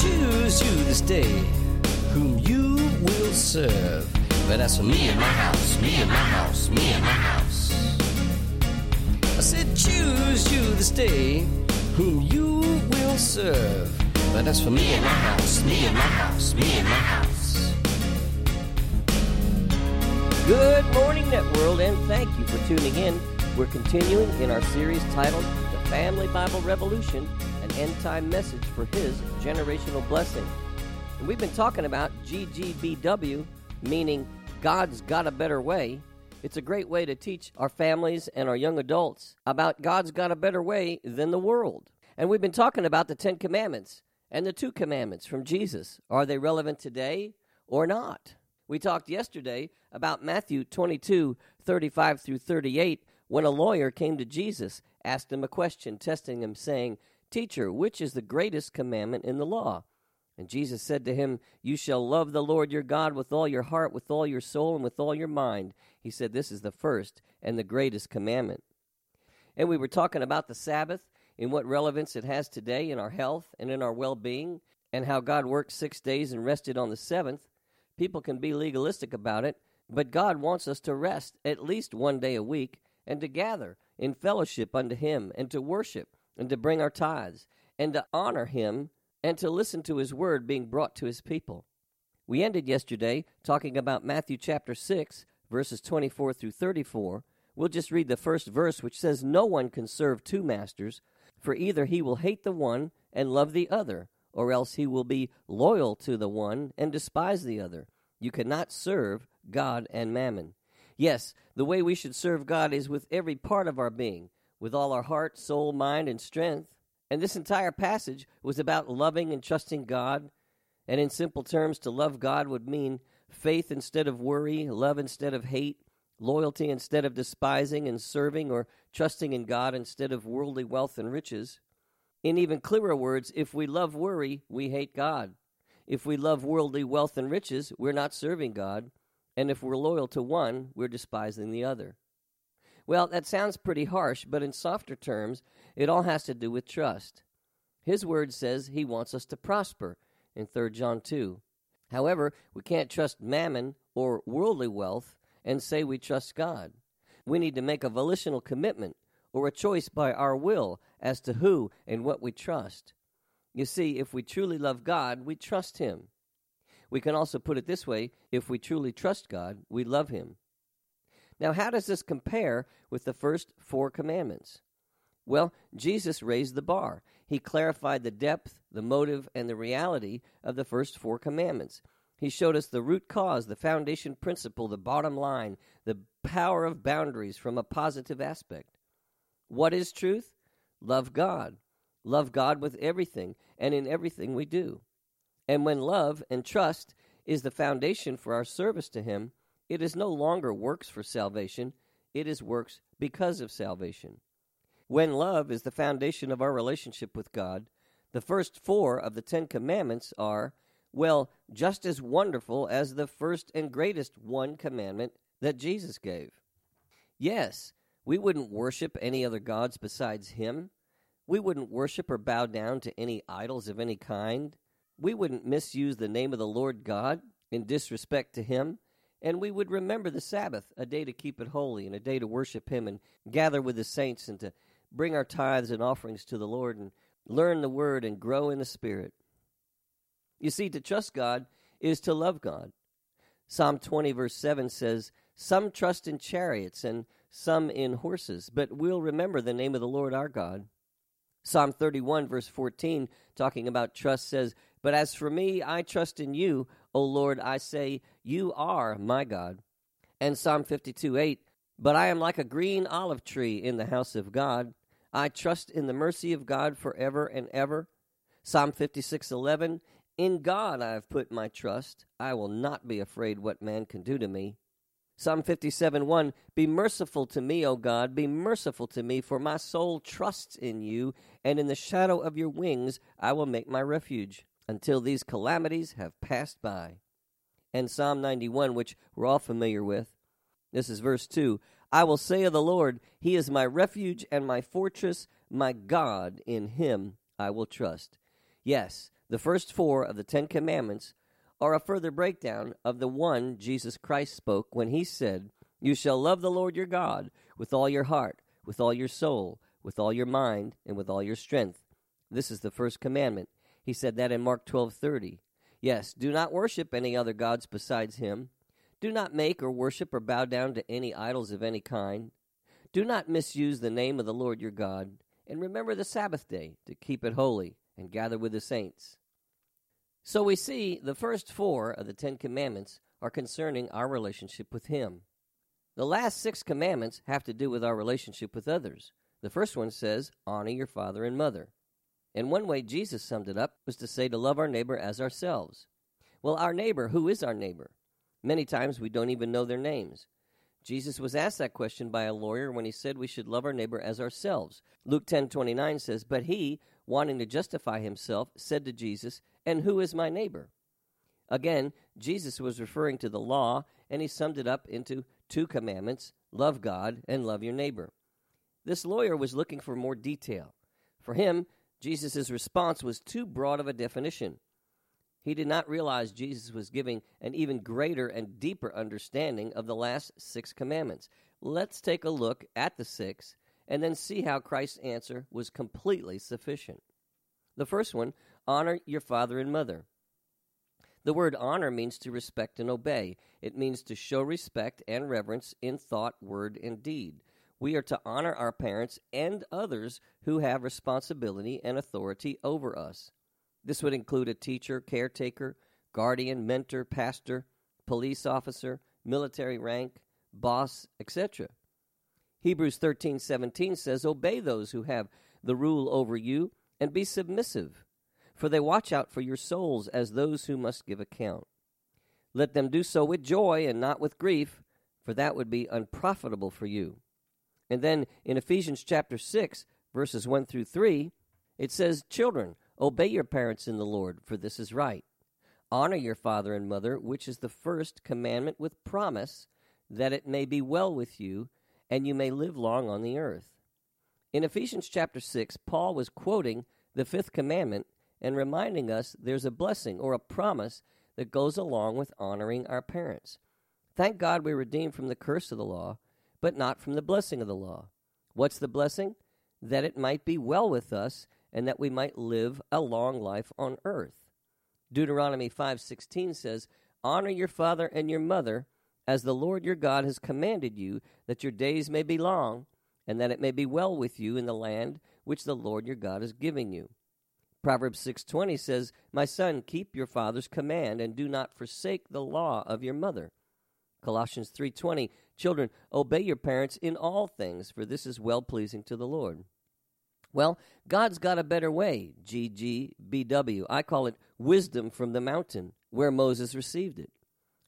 Choose you this day whom you will serve. But as for me and my house, me and my house, me and my house. I said, choose you this day whom you will serve. But as for me and my house, me and my house, me and my house. Good morning, Networld, and thank you for tuning in. We're continuing in our series titled The Family Bible Revolution end time message for his generational blessing. And we've been talking about GGBW, meaning God's Got a Better Way. It's a great way to teach our families and our young adults about God's got a better way than the world. And we've been talking about the Ten Commandments and the two commandments from Jesus. Are they relevant today or not? We talked yesterday about Matthew 22 35 through 38 when a lawyer came to Jesus, asked him a question, testing him, saying, Teacher, which is the greatest commandment in the law? And Jesus said to him, You shall love the Lord your God with all your heart, with all your soul, and with all your mind. He said, This is the first and the greatest commandment. And we were talking about the Sabbath and what relevance it has today in our health and in our well being, and how God worked six days and rested on the seventh. People can be legalistic about it, but God wants us to rest at least one day a week and to gather in fellowship unto Him and to worship and to bring our tithes and to honor him and to listen to his word being brought to his people. We ended yesterday talking about Matthew chapter 6, verses 24 through 34. We'll just read the first verse, which says, No one can serve two masters, for either he will hate the one and love the other, or else he will be loyal to the one and despise the other. You cannot serve God and mammon. Yes, the way we should serve God is with every part of our being with all our heart, soul, mind, and strength. And this entire passage was about loving and trusting God. And in simple terms, to love God would mean faith instead of worry, love instead of hate, loyalty instead of despising and serving or trusting in God instead of worldly wealth and riches. In even clearer words, if we love worry, we hate God. If we love worldly wealth and riches, we're not serving God. And if we're loyal to one, we're despising the other. Well, that sounds pretty harsh, but in softer terms, it all has to do with trust. His word says he wants us to prosper in 3 John 2. However, we can't trust mammon or worldly wealth and say we trust God. We need to make a volitional commitment or a choice by our will as to who and what we trust. You see, if we truly love God, we trust Him. We can also put it this way if we truly trust God, we love Him. Now, how does this compare with the first four commandments? Well, Jesus raised the bar. He clarified the depth, the motive, and the reality of the first four commandments. He showed us the root cause, the foundation principle, the bottom line, the power of boundaries from a positive aspect. What is truth? Love God. Love God with everything and in everything we do. And when love and trust is the foundation for our service to Him, it is no longer works for salvation, it is works because of salvation. When love is the foundation of our relationship with God, the first four of the Ten Commandments are, well, just as wonderful as the first and greatest one commandment that Jesus gave. Yes, we wouldn't worship any other gods besides Him. We wouldn't worship or bow down to any idols of any kind. We wouldn't misuse the name of the Lord God in disrespect to Him and we would remember the Sabbath, a day to keep it holy and a day to worship Him and gather with the saints and to bring our tithes and offerings to the Lord and learn the Word and grow in the Spirit. You see, to trust God is to love God. Psalm 20, verse 7 says, Some trust in chariots and some in horses, but we'll remember the name of the Lord our God. Psalm 31, verse 14, talking about trust, says, But as for me, I trust in you, O Lord, I say, You are my God. And Psalm 52, 8, But I am like a green olive tree in the house of God. I trust in the mercy of God forever and ever. Psalm 56, 11, In God I have put my trust. I will not be afraid what man can do to me. Psalm 57 1 Be merciful to me, O God, be merciful to me, for my soul trusts in you, and in the shadow of your wings I will make my refuge, until these calamities have passed by. And Psalm 91, which we're all familiar with. This is verse 2 I will say of the Lord, He is my refuge and my fortress, my God, in Him I will trust. Yes, the first four of the Ten Commandments are a further breakdown of the one Jesus Christ spoke when he said, You shall love the Lord your God with all your heart, with all your soul, with all your mind, and with all your strength. This is the first commandment. He said that in Mark 12:30. Yes, do not worship any other gods besides him. Do not make or worship or bow down to any idols of any kind. Do not misuse the name of the Lord your God, and remember the Sabbath day to keep it holy and gather with the saints. So we see the first four of the Ten Commandments are concerning our relationship with Him. The last six commandments have to do with our relationship with others. The first one says, Honor your father and mother. And one way Jesus summed it up was to say to love our neighbor as ourselves. Well, our neighbor, who is our neighbor? Many times we don't even know their names. Jesus was asked that question by a lawyer when he said we should love our neighbor as ourselves. Luke 10:29 says, "But he, wanting to justify himself, said to Jesus, "And who is my neighbor?" Again, Jesus was referring to the law, and he summed it up into two commandments: love God and love your neighbor. This lawyer was looking for more detail. For him, Jesus' response was too broad of a definition. He did not realize Jesus was giving an even greater and deeper understanding of the last six commandments. Let's take a look at the six and then see how Christ's answer was completely sufficient. The first one honor your father and mother. The word honor means to respect and obey. It means to show respect and reverence in thought, word, and deed. We are to honor our parents and others who have responsibility and authority over us. This would include a teacher, caretaker, guardian, mentor, pastor, police officer, military rank, boss, etc. Hebrews 13:17 says, "Obey those who have the rule over you and be submissive, for they watch out for your souls as those who must give account. Let them do so with joy and not with grief, for that would be unprofitable for you." And then in Ephesians chapter 6, verses 1 through 3, it says, "Children, Obey your parents in the Lord, for this is right. Honor your father and mother, which is the first commandment with promise, that it may be well with you, and you may live long on the earth. In Ephesians chapter 6, Paul was quoting the fifth commandment and reminding us there's a blessing or a promise that goes along with honoring our parents. Thank God we're redeemed from the curse of the law, but not from the blessing of the law. What's the blessing? That it might be well with us and that we might live a long life on earth. Deuteronomy 5:16 says, "Honor your father and your mother, as the Lord your God has commanded you, that your days may be long, and that it may be well with you in the land which the Lord your God is giving you." Proverbs 6:20 says, "My son, keep your father's command and do not forsake the law of your mother." Colossians 3:20, "Children, obey your parents in all things, for this is well pleasing to the Lord." Well, God's got a better way, GGBW. I call it wisdom from the mountain where Moses received it.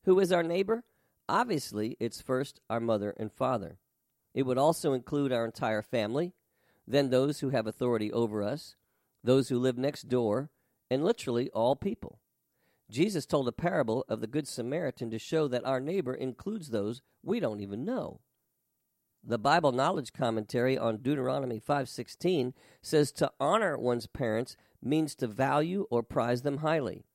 Who is our neighbor? Obviously, it's first our mother and father. It would also include our entire family, then those who have authority over us, those who live next door, and literally all people. Jesus told a parable of the Good Samaritan to show that our neighbor includes those we don't even know. The Bible Knowledge Commentary on Deuteronomy 5:16 says to honor one's parents means to value or prize them highly.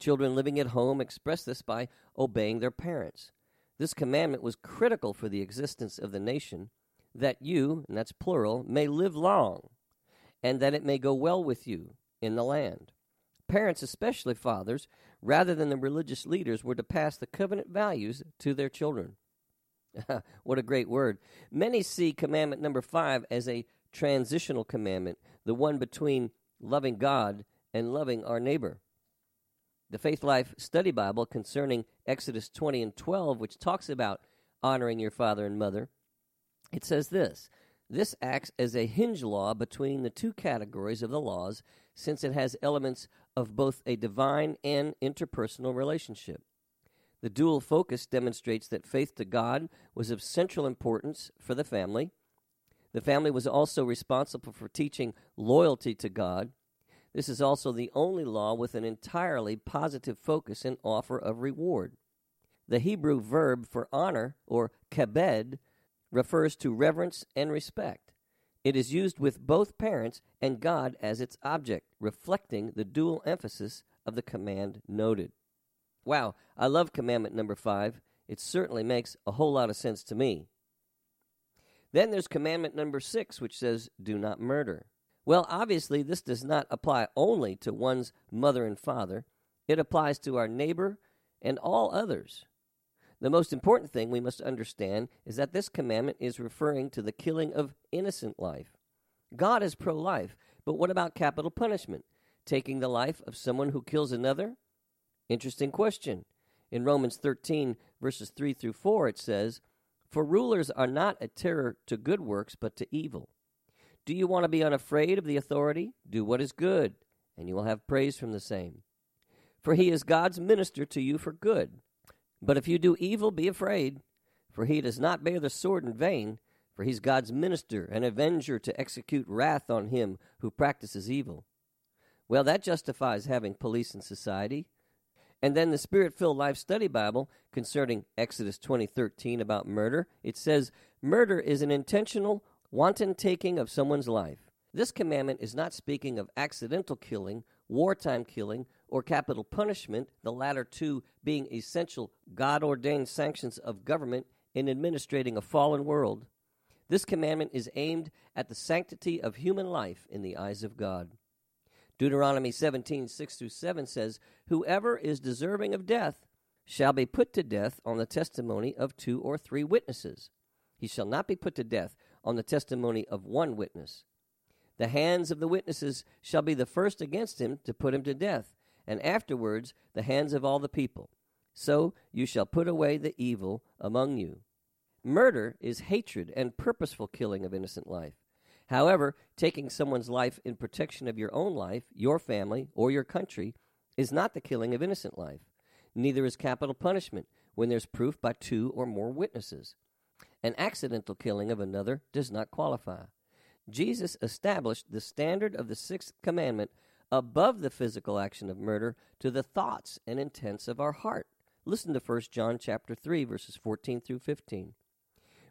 Children living at home express this by obeying their parents. This commandment was critical for the existence of the nation, that you, and that's plural, may live long, and that it may go well with you in the land. Parents, especially fathers, rather than the religious leaders, were to pass the covenant values to their children. what a great word. Many see commandment number five as a transitional commandment, the one between loving God and loving our neighbor. The Faithlife Study Bible concerning Exodus 20 and 12, which talks about honoring your father and mother, it says this This acts as a hinge law between the two categories of the laws, since it has elements of both a divine and interpersonal relationship. The dual focus demonstrates that faith to God was of central importance for the family. The family was also responsible for teaching loyalty to God. This is also the only law with an entirely positive focus and offer of reward. The Hebrew verb for honor, or kebed, refers to reverence and respect. It is used with both parents and God as its object, reflecting the dual emphasis of the command noted. Wow, I love commandment number five. It certainly makes a whole lot of sense to me. Then there's commandment number six, which says, Do not murder. Well, obviously, this does not apply only to one's mother and father, it applies to our neighbor and all others. The most important thing we must understand is that this commandment is referring to the killing of innocent life. God is pro life, but what about capital punishment? Taking the life of someone who kills another? Interesting question. In Romans 13, verses 3 through 4, it says, For rulers are not a terror to good works, but to evil. Do you want to be unafraid of the authority? Do what is good, and you will have praise from the same. For he is God's minister to you for good. But if you do evil, be afraid, for he does not bear the sword in vain, for he's God's minister and avenger to execute wrath on him who practices evil. Well, that justifies having police in society. And then the Spirit-filled Life Study Bible concerning Exodus 20:13 about murder, it says murder is an intentional wanton taking of someone's life. This commandment is not speaking of accidental killing, wartime killing, or capital punishment, the latter two being essential God ordained sanctions of government in administrating a fallen world. This commandment is aimed at the sanctity of human life in the eyes of God. Deuteronomy 17, 6 through 7 says, Whoever is deserving of death shall be put to death on the testimony of two or three witnesses. He shall not be put to death on the testimony of one witness. The hands of the witnesses shall be the first against him to put him to death, and afterwards the hands of all the people. So you shall put away the evil among you. Murder is hatred and purposeful killing of innocent life. However, taking someone's life in protection of your own life, your family, or your country is not the killing of innocent life. Neither is capital punishment when there's proof by two or more witnesses. An accidental killing of another does not qualify. Jesus established the standard of the sixth commandment above the physical action of murder to the thoughts and intents of our heart. Listen to 1 John chapter 3 verses 14 through 15.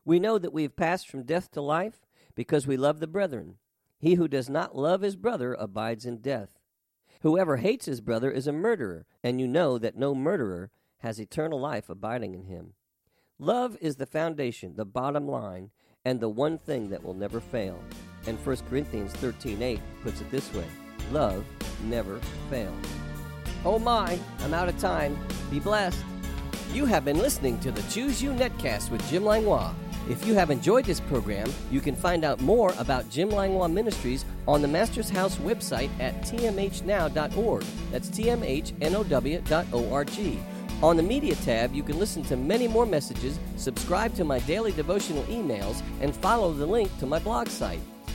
We know that we have passed from death to life because we love the brethren. He who does not love his brother abides in death. Whoever hates his brother is a murderer, and you know that no murderer has eternal life abiding in him. Love is the foundation, the bottom line, and the one thing that will never fail. And 1 Corinthians 13:8 puts it this way: Love never fails. Oh my, I'm out of time. Be blessed. You have been listening to the Choose You Netcast with Jim Langlois. If you have enjoyed this program, you can find out more about Jim Langlois Ministries on the Master's House website at tmhnow.org. That's tmhnow.org. On the Media tab, you can listen to many more messages, subscribe to my daily devotional emails, and follow the link to my blog site.